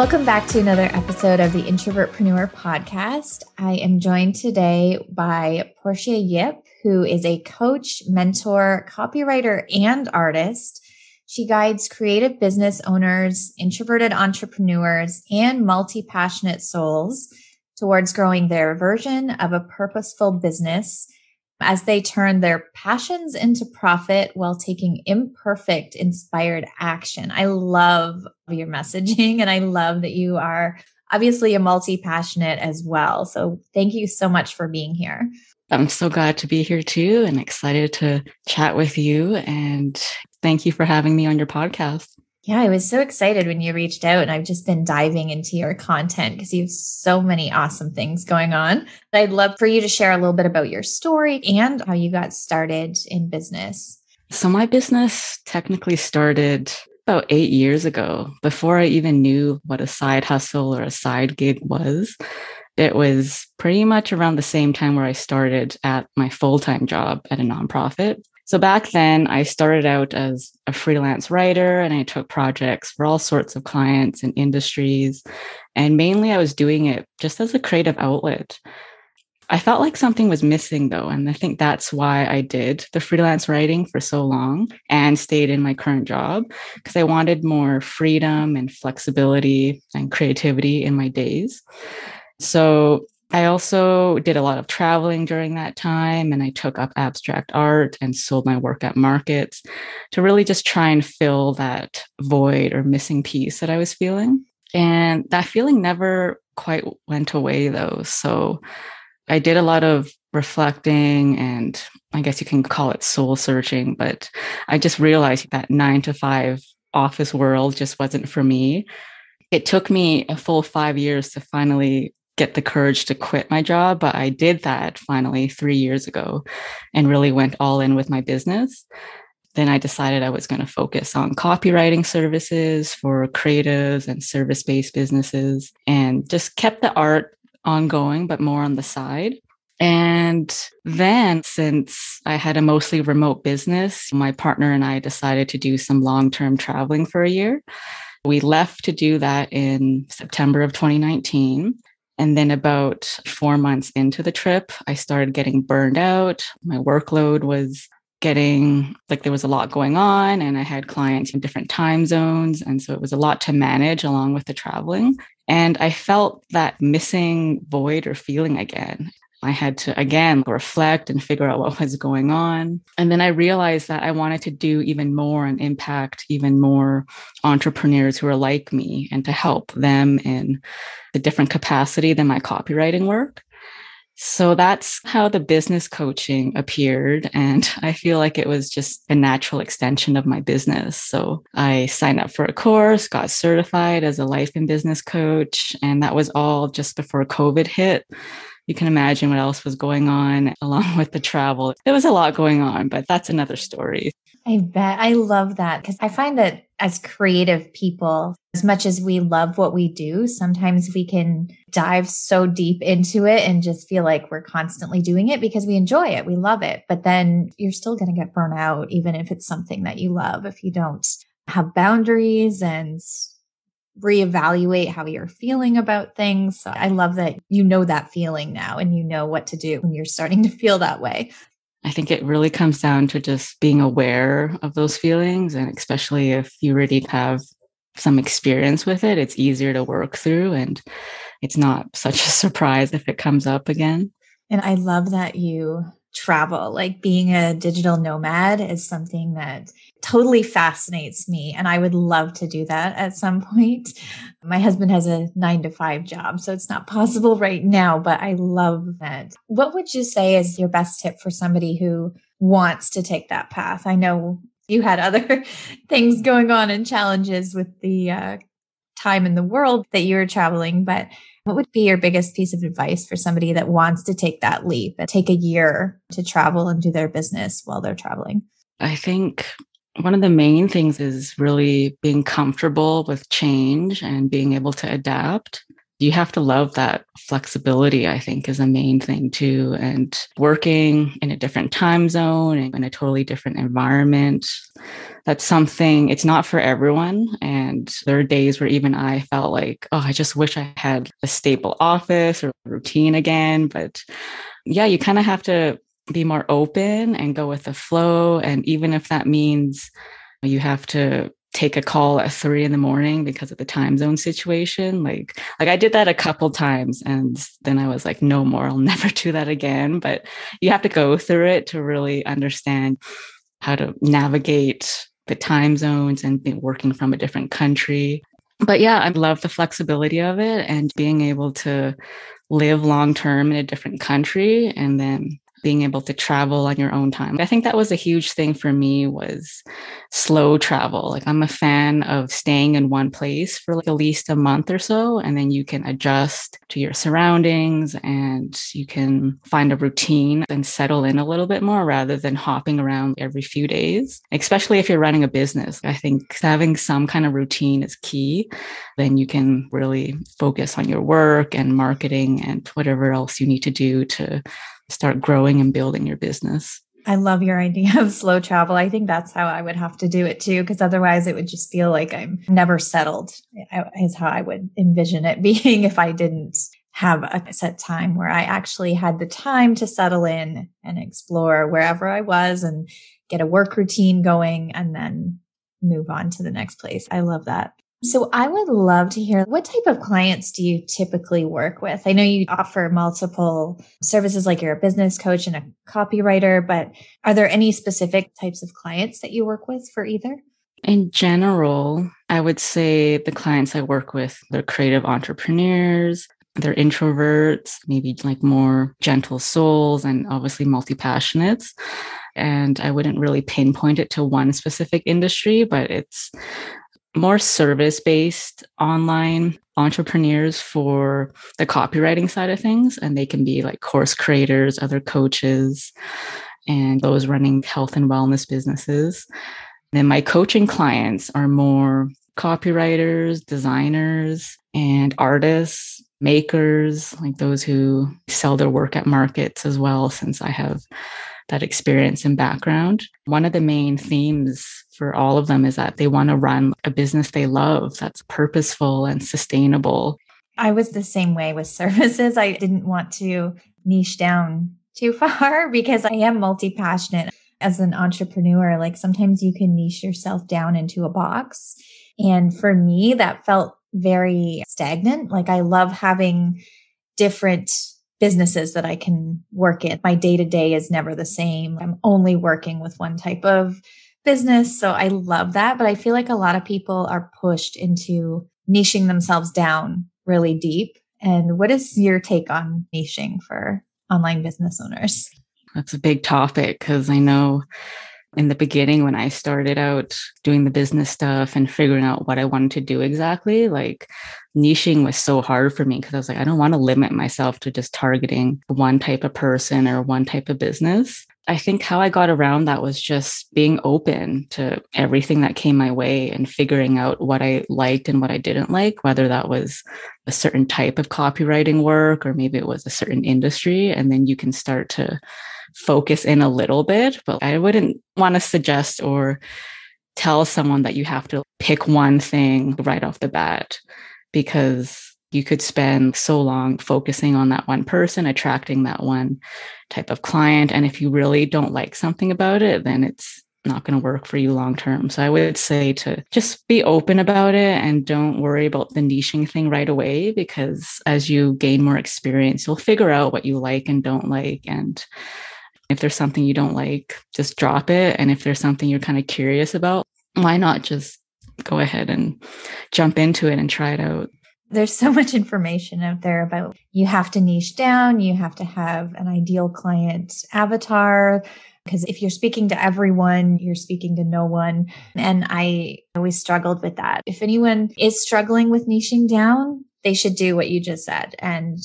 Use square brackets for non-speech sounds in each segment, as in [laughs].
Welcome back to another episode of the Introvertpreneur podcast. I am joined today by Portia Yip, who is a coach, mentor, copywriter, and artist. She guides creative business owners, introverted entrepreneurs, and multi passionate souls towards growing their version of a purposeful business as they turn their passions into profit while taking imperfect, inspired action. I love your messaging and I love that you are obviously a multi passionate as well. So thank you so much for being here. I'm so glad to be here too and excited to chat with you. And thank you for having me on your podcast. Yeah, I was so excited when you reached out, and I've just been diving into your content because you have so many awesome things going on. I'd love for you to share a little bit about your story and how you got started in business. So, my business technically started about eight years ago before I even knew what a side hustle or a side gig was. It was pretty much around the same time where I started at my full time job at a nonprofit. So back then, I started out as a freelance writer and I took projects for all sorts of clients and industries. And mainly, I was doing it just as a creative outlet. I felt like something was missing though. And I think that's why I did the freelance writing for so long and stayed in my current job because I wanted more freedom and flexibility and creativity in my days. So I also did a lot of traveling during that time and I took up abstract art and sold my work at markets to really just try and fill that void or missing piece that I was feeling. And that feeling never quite went away though. So I did a lot of reflecting and I guess you can call it soul searching, but I just realized that nine to five office world just wasn't for me. It took me a full five years to finally get the courage to quit my job, but I did that finally three years ago and really went all in with my business. Then I decided I was going to focus on copywriting services for creatives and service based businesses and just kept the art ongoing, but more on the side. And then, since I had a mostly remote business, my partner and I decided to do some long term traveling for a year. We left to do that in September of 2019. And then about four months into the trip, I started getting burned out. My workload was getting like there was a lot going on, and I had clients in different time zones. And so it was a lot to manage along with the traveling. And I felt that missing void or feeling again. I had to again reflect and figure out what was going on. And then I realized that I wanted to do even more and impact even more entrepreneurs who are like me and to help them in a different capacity than my copywriting work. So that's how the business coaching appeared. And [laughs] I feel like it was just a natural extension of my business. So I signed up for a course, got certified as a life and business coach. And that was all just before COVID hit you can imagine what else was going on [laughs] along with the travel. There was a lot going on, but that's another story. I bet. I love that because I find that as creative people, as much as we love what we do, sometimes we can dive so deep into it and just feel like we're constantly doing it because we enjoy it. We love it. But then you're still going to get burnt out, even if it's something that you love, if you don't have boundaries and reevaluate how you're feeling about things. So I love that you know that feeling now and you know what to do when you're starting [laughs] to feel that way. I think it really comes down to just being aware of those feelings. And especially if you already have some experience with it, it's easier to work through and it's not such a [laughs] surprise if it comes up again. And I love that you travel. Like being a digital nomad is something that totally fascinates me. And I would love to do that at some point. My husband has a nine to five job, so it's not [laughs] possible right now, but I love that. What would you say is your best tip for somebody who wants to take that path? I know you had [laughs] other things going on and challenges with the uh, time in the world that you were traveling, but what would be your biggest piece of advice for somebody that wants to take that leap and take a year to travel and do their business while they're traveling? I think one of the main things is really being comfortable with change and being able to adapt. You have to love that flexibility, I think, is a main thing too. And working in a different time zone and in a totally different environment, that's something, it's not for everyone. And there are days where even I felt like, oh, I just wish I had a stable office or routine again. But yeah, you kind of have to be more open and go with the flow. And even if that means you have to take a call at three in the morning because of the time zone situation, like like I did that a couple times and then I was like, no more, I'll [laughs] never do that again. But you have to go through it to really understand how to navigate the time zones and working from a different country. But yeah, I love the flexibility of it and being able to live long term in a different country and then being able to travel on your own time. I think that was a huge thing for me was slow travel. Like I'm a fan of staying in one place for like at least a month or so and then you can adjust to your surroundings and you can find a routine and settle in a little bit more rather than hopping around every few days. Especially if you're running a business. I think having some kind of routine is key. Then you can really focus on your work and marketing and whatever else you need to do to start growing and building your business. I love your idea of slow travel. I think that's how I would have to do it too, because otherwise it would just feel like I'm never settled, is how I would envision it [laughs] being if I didn't have a set time where I actually had the time to settle in and explore wherever I was and get a work routine going and then move on to the next place. I love that. So I would love to hear what type of clients do you typically work with? I know you offer multiple services like you're a business coach and a copywriter, but are there any specific types of clients that you work with for either? In general, I would say the clients I work with, they're creative entrepreneurs, they're introverts, maybe like more gentle souls and obviously multi-passionates. And I wouldn't really pinpoint it to one specific industry, but it's more service based online entrepreneurs for the copywriting side of things. And they can be like course creators, other coaches, and those running health and wellness businesses. Then my coaching clients are more copywriters, designers, and artists, makers, like those who sell their work at markets as well, since I have that experience and background. One of the main themes for all of them is that they want to run a business they love that's purposeful and sustainable. I was the same way with [laughs] services. I didn't want to niche down too far [laughs] because I am multi passionate as an entrepreneur. Like sometimes you can niche yourself down into a box. And for me, that felt very stagnant. Like I love having different businesses that I can work in. My day to day is never the same. I'm only working with one type of business. So I love that. But I feel like a lot of people are pushed into niching themselves down really deep. And what is your take on niching for online business owners? That's a big topic because I know in the beginning when I started out doing the business stuff and figuring out what I wanted to do exactly, like niching was so hard for me because I was like, I don't want to limit myself to just targeting one type of person or one type of business. I think how I got around that was just being open to everything that came my way and figuring out what I liked and what I didn't like, whether that was a certain type of copywriting work or maybe it was a certain industry. And then you can start to focus in a little bit, but I wouldn't want to suggest or tell someone that you have to pick one thing right off the bat because you could spend so long focusing on that one person, attracting that one type of client. And if you really don't like something about it, then it's not going to work for you long term. So I would say to just be open about it and don't worry about the niching thing right away because as you gain more experience, you'll figure out what you like and don't like. And If there's something you don't like, just drop it. And if there's something you're kind of curious about, why not just go ahead and jump into it and try it out? There's so much information out there about you have to niche down, you have to have an ideal client avatar. Because if you're speaking to everyone, you're speaking to no one. And I always struggled with that. If anyone is struggling with niching down, they should do what you just said and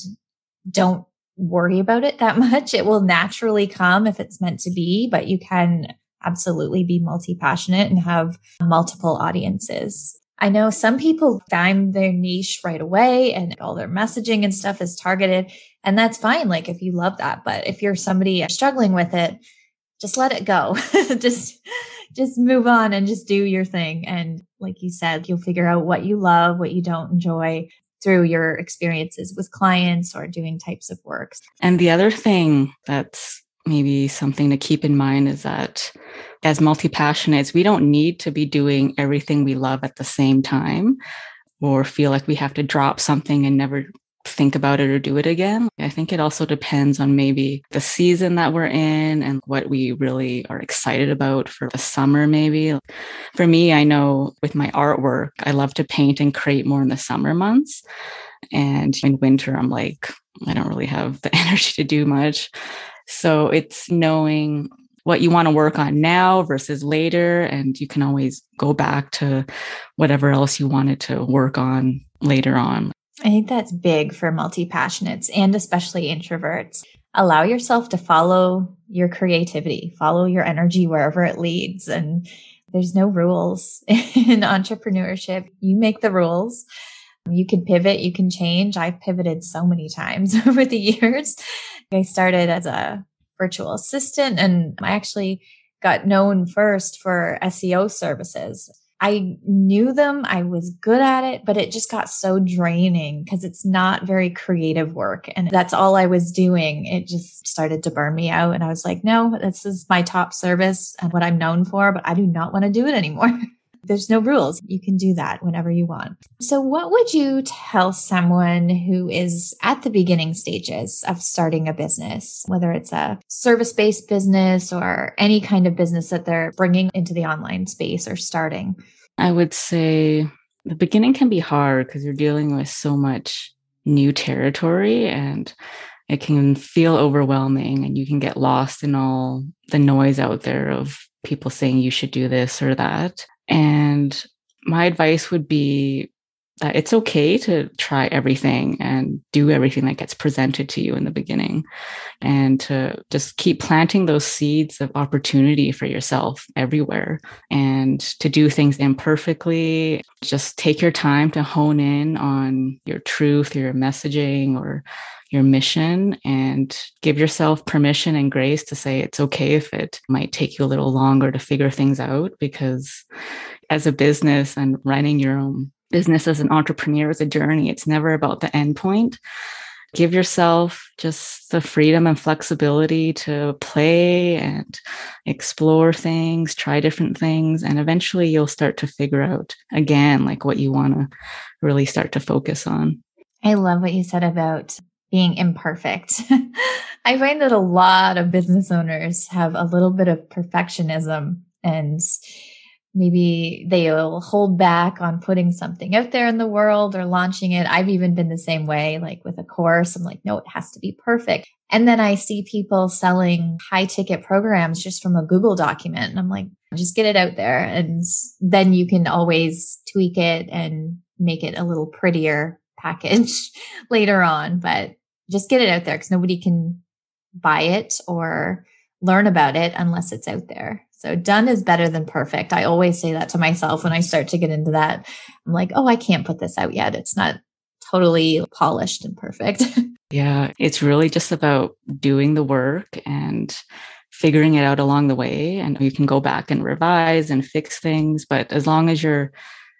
don't worry about it that [laughs] much. It will naturally come if it's meant to be, but you can absolutely be multi passionate and have multiple audiences. I know some people find their niche right away and all their messaging and stuff is targeted. And that's fine. Like if you love that. But if you're somebody struggling with it, just let it go. [laughs] just, just move on and just do your thing. And like you said, you'll figure out what you love, what you don't enjoy through your experiences with clients or doing types of works. And the other thing that's maybe something to keep in mind is that as multi passionates, we don't need to be doing everything we love at the same time or feel like we have to drop something and never think about it or do it again. I think it also depends on maybe the season that we're in and what we really are excited about for the summer, maybe. For me, I know with my artwork, I love to paint and create more in the summer months. And in winter, I'm like, I don't really have the [laughs] energy to do much. So it's knowing what you want to work on now versus later. And you can always go back to whatever else you wanted to work on later on. I think that's big for multi passionates and especially introverts. Allow yourself to follow your creativity, follow your energy wherever it leads. And there's no rules [laughs] in entrepreneurship. You make the rules. You can pivot, you can change. I've pivoted so many times [laughs] over the years. I started as a virtual assistant and I actually got known first for SEO services. I knew them, I was good at it, but it just got so draining because it's not very creative work. And that's all I was doing. It just started to burn me out. And I was like, no, this is my top service and what I'm known for, but I do not want to do it anymore. [laughs] There's no rules. You can do that whenever you want. So what would you tell someone who is at the beginning stages of starting a business, whether it's a service based business or any kind of business that they're bringing into the online space or starting? I would say the beginning can be hard because you're dealing with so much new territory and it can feel overwhelming and you can get lost in all the noise out there of people saying you should do this or that. And my advice would be that it's okay to try everything and do everything that gets presented to you in the beginning and to just keep planting those seeds of opportunity for yourself everywhere and to do things imperfectly. Just take your time to hone in on your truth your messaging or your mission and give yourself permission and grace to say it's okay if it might take you a little longer to figure things out because as a business and running your own business as an entrepreneur is a journey it's never about the end point give yourself just the freedom and flexibility to play and explore things, try different things, and eventually you'll start to figure out again, like what you want to really start to focus on. I love what you said about being imperfect. [laughs] I find that a lot of business owners have a little bit of perfectionism and maybe they'll hold back on putting something out there in the world or launching it. I've even been the same way, like with a course. I'm like, no, it has to be perfect. And then I see people selling high ticket programs just from a Google document. And I'm like, just get it out there. And then you can always tweak it and make it a little prettier package [laughs] later on, but just get it out there because nobody can buy it or learn about it unless it's out there. So done is better than perfect. I always say that to myself when I start to get into that. I'm like, oh, I can't put this out yet. It's not totally polished and perfect. [laughs] yeah, it's really just about doing the work and figuring it out along the way. And you can go back and revise and fix things. But as long as you're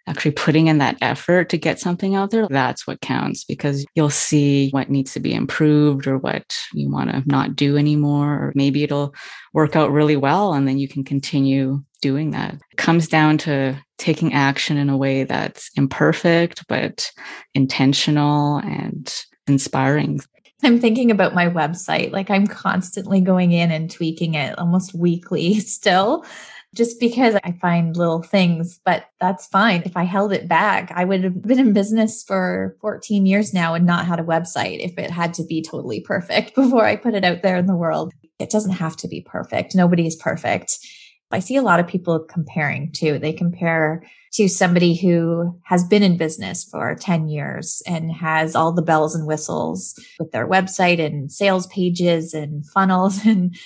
actually putting in that effort to get something out there, that's what counts because you'll see what needs to be improved or what you want to not do anymore. Or maybe it'll work out really well and then you can continue doing that. It comes down to taking action in a way that's imperfect, but intentional and inspiring. I'm thinking about my website. Like I'm constantly going in and tweaking it almost weekly [laughs] still, just because I find little things, but that's fine. If I held it back, I would have been in business for 14 years now and not had a website if it had to be totally perfect [laughs] before I put it out there in the world. It doesn't have to be perfect. Nobody is perfect. I see a lot of people comparing too. They compare to somebody who has been in business for 10 years and has all the bells and whistles with their website and sales pages and funnels. [laughs] And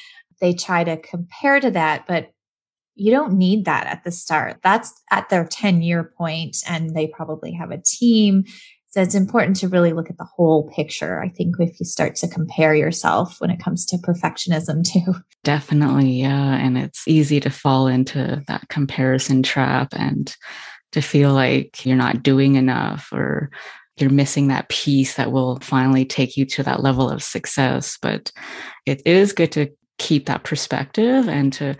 they try to compare to that, but you don't need that at the start. That's at their 10 year point and they probably have a team so it's important to really look at the whole picture. I think if you start to compare yourself when it comes to perfectionism [laughs] too. Definitely. Yeah. And it's easy to fall into that comparison trap and to feel like you're not doing enough or you're missing that piece that will finally take you to that level of success. But it is good to keep that perspective and to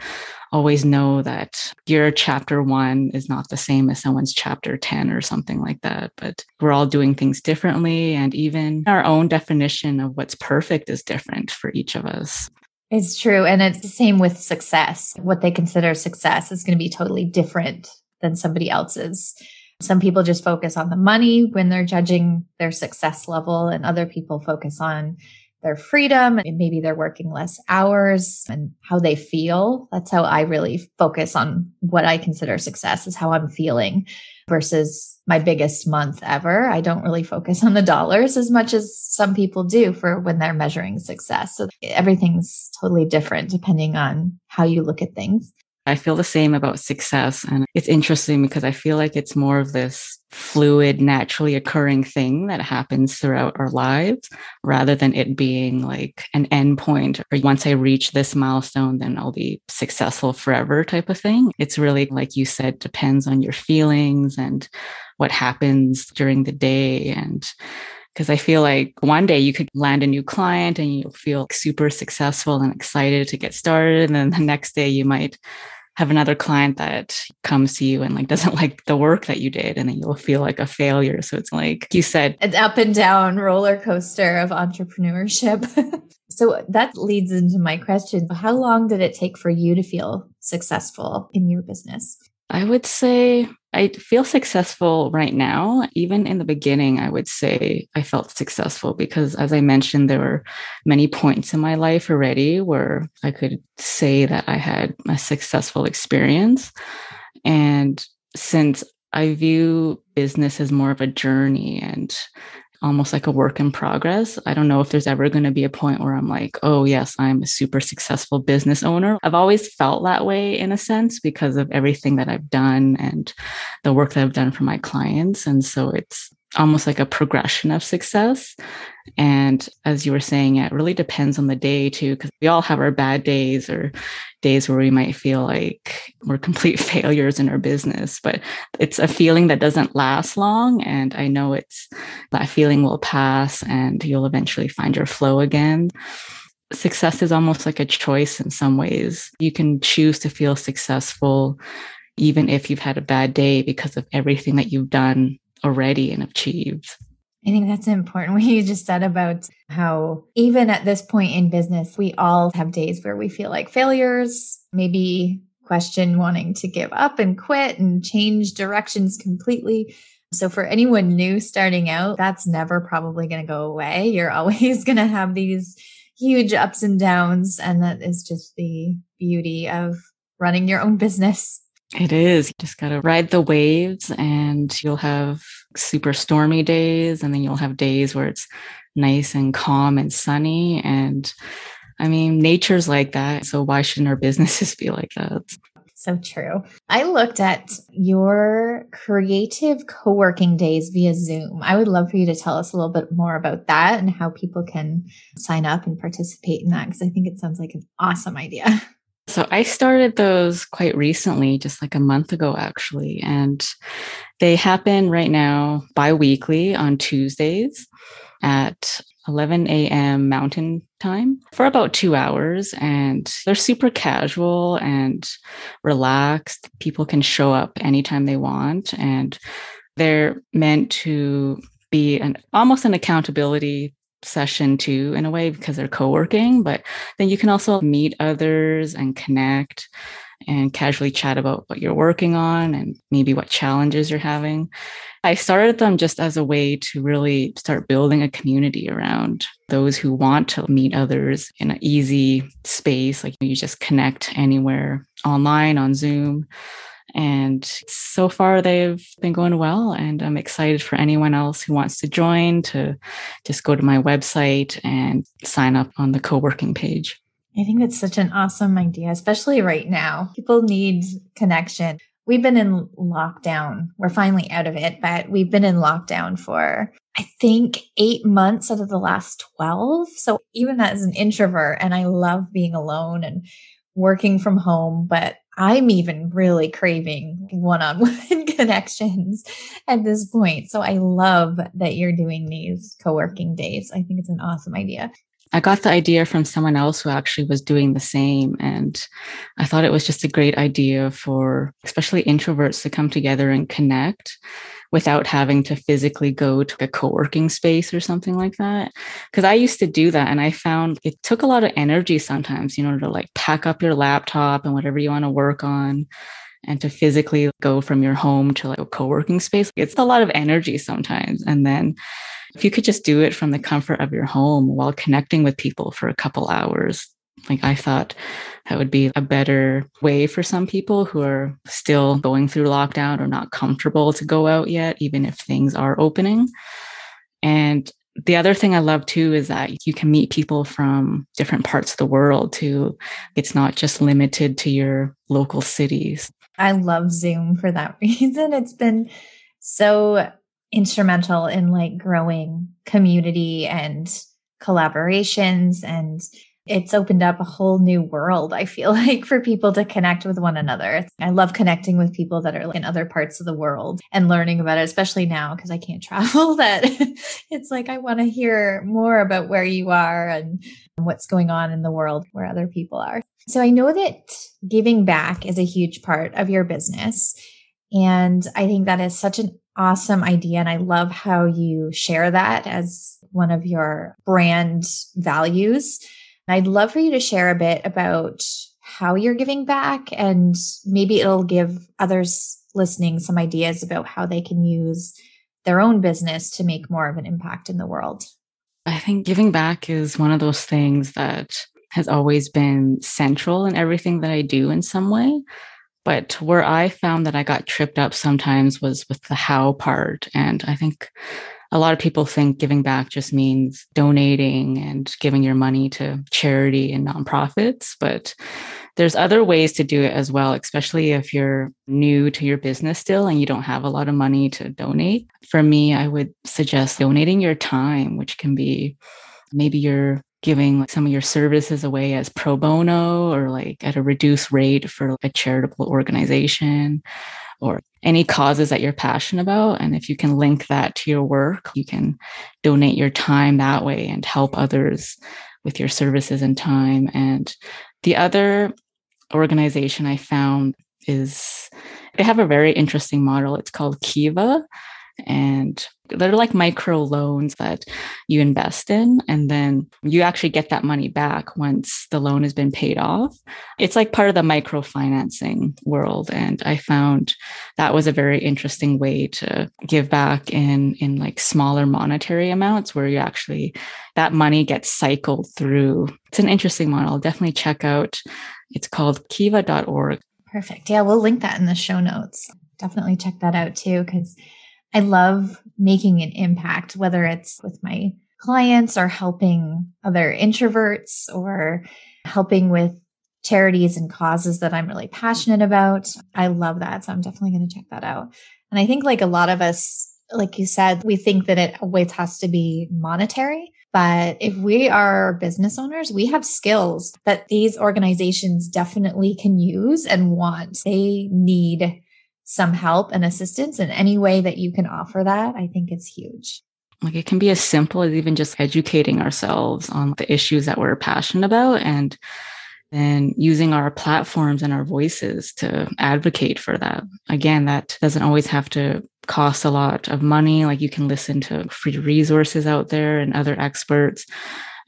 always know that your chapter one is not the same as someone's chapter 10 or something like that. But we're all doing things differently. And even our own definition of what's perfect is different for each of us. It's true. And it's the same with success. What they consider success is going to be totally different than somebody else's. Some people just focus on the money when they're judging their success level, and other people focus on their freedom and maybe they're working less hours and how they feel. That's how I really focus on what I consider success is how I'm feeling versus my biggest month ever. I don't really focus on the dollars as much as some people do for when they're measuring success. So everything's totally different depending on how you look at things. I feel the same about success. And it's interesting because I feel like it's more of this fluid, naturally occurring thing that happens throughout our lives rather than it being like an endpoint or once I reach this milestone, then I'll be successful forever type of thing. It's really, like you said, depends on your feelings and what happens during the day. And because I feel like one day you could land a new client and you'll feel super successful and excited to get started. And then the next day you might have another client that comes to you and like [laughs] doesn't like the work that you did and then you'll feel like a failure. So it's like you said an up and down roller coaster of entrepreneurship. [laughs] So that leads into my question. How long did it take for you to feel successful in your business? I would say I feel successful right now. Even in the beginning, I would say I felt successful because, as I mentioned, there were many points in my life already where I could say that I had a successful experience. And since I view business as more of a journey and almost like a work in progress. I don't know if there's ever going to be a point where I'm like, oh, yes, I'm a super successful business owner. I've always felt that way in a sense because of everything that I've done and the work that I've done for my clients. And so it's almost like a progression of success. And as you were saying, it really depends on the day too, because we all have our bad days or days where we might feel like we're complete [laughs] failures in our business, but it's a feeling that doesn't last long. And I know it's that feeling will pass and you'll eventually find your flow again. Success is almost like a choice in some ways. You can choose to feel successful even if you've had a bad day because of everything that you've done already and achieved. I think that's important [laughs] what you just said about how even at this point in business, we all have days where we feel like failures, maybe question wanting to give up and quit and change directions completely. So for anyone new starting out, that's never probably going to go away. [laughs] You're always [laughs] going to have these huge ups and downs. And that is just the beauty of running your own business. It is. You just got to ride the waves and you'll have super stormy days and then you'll have days where it's nice and calm and sunny. And I mean, nature's like that. So why shouldn't our [laughs] businesses be like that? So true. I looked at your creative co working days via Zoom. I would love for you to tell us a little bit more about that and how people can sign up and participate in that because I think it sounds like an awesome idea. [laughs] So I started those quite recently, just like a month ago, actually. And they happen right now bi weekly on Tuesdays at 11 a.m. Mountain Time for about two hours. And they're super casual and relaxed. People can show up anytime they want. And they're meant to be an almost an accountability session too in a way because they're co-working but then you can also meet others and connect and casually chat about what you're working on and maybe what challenges you're having. I started them just as a way to really start building a community around those who want to meet others in an easy space like you just connect anywhere online on zoom and so far, they've been going well. And I'm excited for anyone else who wants to join to just go to my website and sign up on the co working page. I think that's such an awesome idea, especially right now. People need connection. We've been in lockdown. We're finally out of it, but we've been in lockdown for, I think, eight months out of the last 12. So even as an introvert, and I love being alone and working from home, but I'm even really craving one on one connections at this point. So I love that you're doing these co working days. I think it's an awesome idea. I got the idea from someone else who actually was doing the same. And I thought it was just a great idea for especially introverts to come together and connect without having to physically go to a co-working space or something like that because i used to do that and i found it took a lot of energy sometimes you know to like pack up your laptop and whatever you want to work on and to physically go from your home to like a co-working space it's a lot of energy sometimes and then if you could just do it from the comfort of your home while connecting with people for a couple hours like I thought that would be a better way for some people who are still going through lockdown or not comfortable to go out yet, even if things are opening. And the other thing I love too is that you can meet people from different parts of the world too. It's not just limited to your local cities. I love Zoom for that [laughs] reason. It's been so instrumental in like growing community and collaborations and it's opened up a whole new world, I feel [laughs] like, for people to connect with one another. I love connecting with people that are in other parts of the world and learning about it, especially now because I can't [laughs] travel. That it's like I want to hear more about where you are and what's going on in the world where other people are. So I know that giving back is a huge part of your business. And I think that is such an awesome idea. And I love how you share that as one of your brand values. I'd love for you to share a bit about how you're giving back and maybe it'll give others listening some ideas about how they can use their own business to make more of an impact in the world. I think giving back is one of those things that has always been central in everything that I do in some way. But where I found that I got tripped up sometimes was with the how part. And I think a lot of people think giving back just means donating and giving your money to charity and nonprofits, but there's other ways to do it as well, especially if you're new to your business still and you don't have a lot of money to donate. For me, I would suggest donating your time, which can be maybe you're giving like some of your services away as pro bono or like at a reduced rate for a charitable organization or any causes that you're passionate about. And if you can link that to your work, you can donate your time that way and help others with your services and time. And the other organization I found is they have a very interesting model. It's called Kiva. And they're like micro loans that you invest in and then you actually get that money back once the loan has been paid off. It's like part of the microfinancing world and i found that was a very interesting way to give back in in like smaller monetary amounts where you actually that money gets cycled through. It's an interesting model. Definitely check out. It's called kiva.org perfect. Yeah we'll link that in the show notes. Definitely check that out too because I love making an impact, whether it's with my clients or helping other introverts or helping with charities and causes that I'm really passionate about. I love that. So I'm definitely going to check that out. And I think like a lot of us, like you said, we think that it always has to be monetary. But if we are business owners, we have skills that these organizations definitely can use and want. They need some help and assistance in any way that you can offer that, I think it's huge. Like it can be as simple as even just educating ourselves on the issues that we're passionate about and then using our platforms and our voices to advocate for that. Again, that doesn't always have to cost a lot of money. Like you can listen to free resources out there and other experts.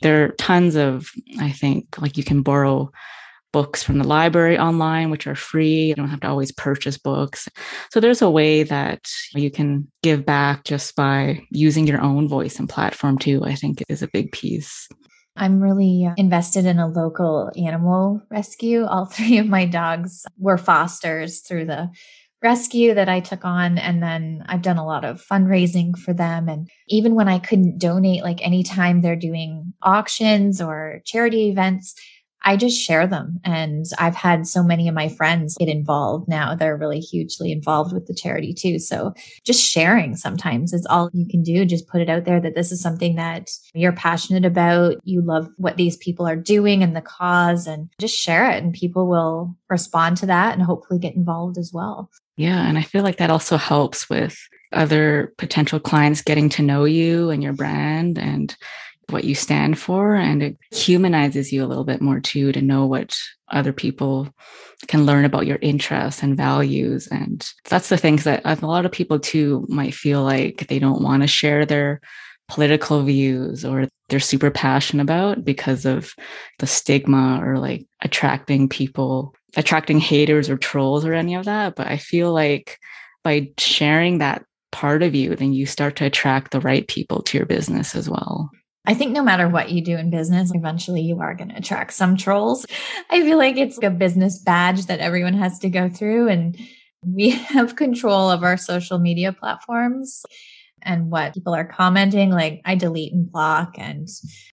There are tons of, I think, like you can borrow books from the library online, which are free. You don't have to always purchase books. So there's a way that you can give back just by using your own voice and platform too, I think is a big piece. I'm really uh, invested in a local animal rescue. All [laughs] three of my dogs were fosters through the rescue that I took on. And then I've done a lot of fundraising for them. And even when I couldn't donate, like anytime they're doing auctions or charity events, I just share them. And I've had so many of my friends get involved now. They're really hugely involved with the charity too. So just sharing sometimes is all you can do. Just put it out there that this is something that you're passionate about. You love what these people are doing and the cause and just share it and people will respond to that and hopefully get involved as well. Yeah. And I feel like that also helps with other potential clients getting to know you and your brand and what you stand for and it humanizes you a little bit more too to know what other people can learn about your interests and values and that's the things that a lot of people too might feel like they don't want to share their political views or they're super passionate about because of the stigma or like attracting people attracting haters or trolls or any of that but i feel like by sharing that part of you then you start to attract the right people to your business as well I think no matter what you do in business, eventually you are going to attract some trolls. I feel like it's a business badge that everyone has to go through. And we [laughs] have control of our social media platforms and what people are commenting. Like I delete and block and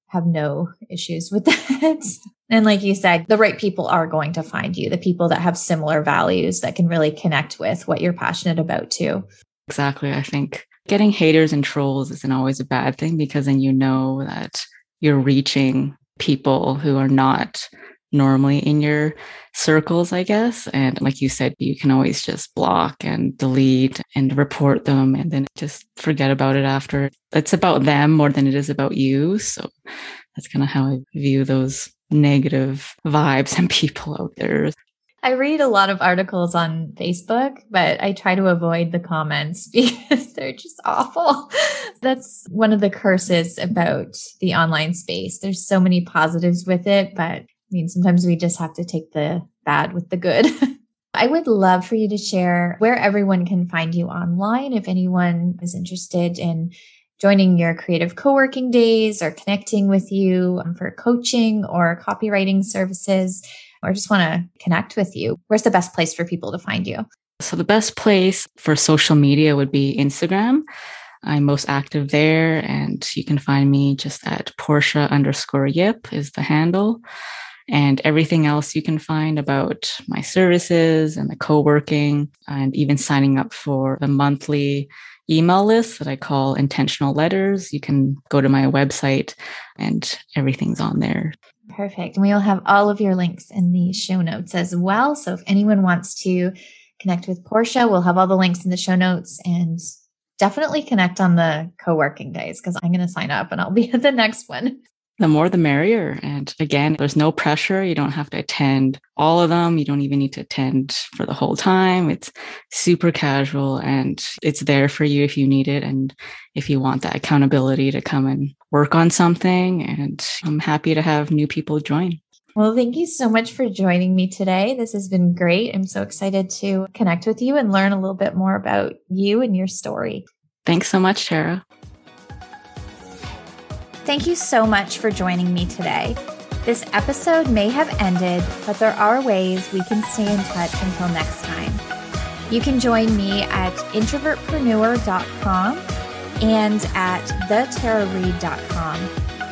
have no issues with [laughs] that. and like you said, the right people are going to find you, the people that have similar values that can really connect with what you're passionate about too. Exactly. I think getting haters and trolls isn't always a bad thing because then you know that you're reaching people who are not normally in your circles, I guess. And like you said, you can always just block and delete and report them and then just forget about it after. It's about them more than it is about you. So that's kind of how I view those negative vibes [laughs] and people out there. I read a lot of articles on Facebook, but I try to avoid the comments [laughs] because they're just awful. That's one of the curses about the online space. There's so many positives with it, but I mean, sometimes we just have to take the bad with the good. [laughs] I would love for you to share where everyone can find you online if anyone is interested in joining your creative co-working days or connecting with you um, for coaching or copywriting services or just want to connect with you, where's the best place for people to find you? So, the best place for social media would be Instagram. I'm most active there, and you can find me just at Portia underscore Yip is the handle. And everything else you can find about my services and the co working, and even signing up for the monthly email list that I call intentional letters. You can go to my website, and everything's on there. Perfect. And we will have all of your links in the show notes as well. So if anyone wants to connect with Portia, we'll have all the links in the show notes and definitely connect on the co working days because I'm going to sign up and I'll be at [laughs] the next one the more the merrier. And again, there's no pressure. You don't have to attend all of them. You don't even need to attend for the whole time. It's super casual and it's there for you if you need it. And if you want that accountability to come and work on something. And I'm happy to have new people join. Well, thank you so much for joining me today. This has been great. I'm so excited to connect with you and learn a little bit more about you and your story. Thanks so much, Tara. Thank you so much for joining me today. This episode may have ended, but there are ways we can stay in touch until next time. You can join me at introvertpreneur.com and at thetarareed.com,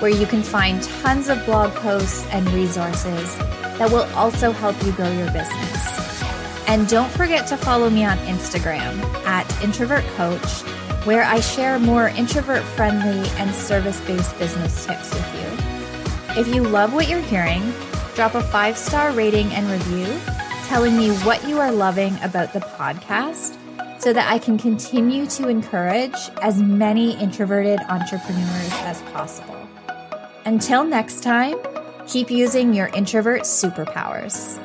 where you can find tons of blog posts and resources that will also help you grow your business. And don't forget to follow me on Instagram at introvertcoach where I share more introvert friendly and service based business tips with you. If you love what you're hearing, drop a five star rating and review telling me what you are loving about the podcast so that I can continue to encourage as many introverted entrepreneurs as possible. Until next time, keep using your introvert superpowers.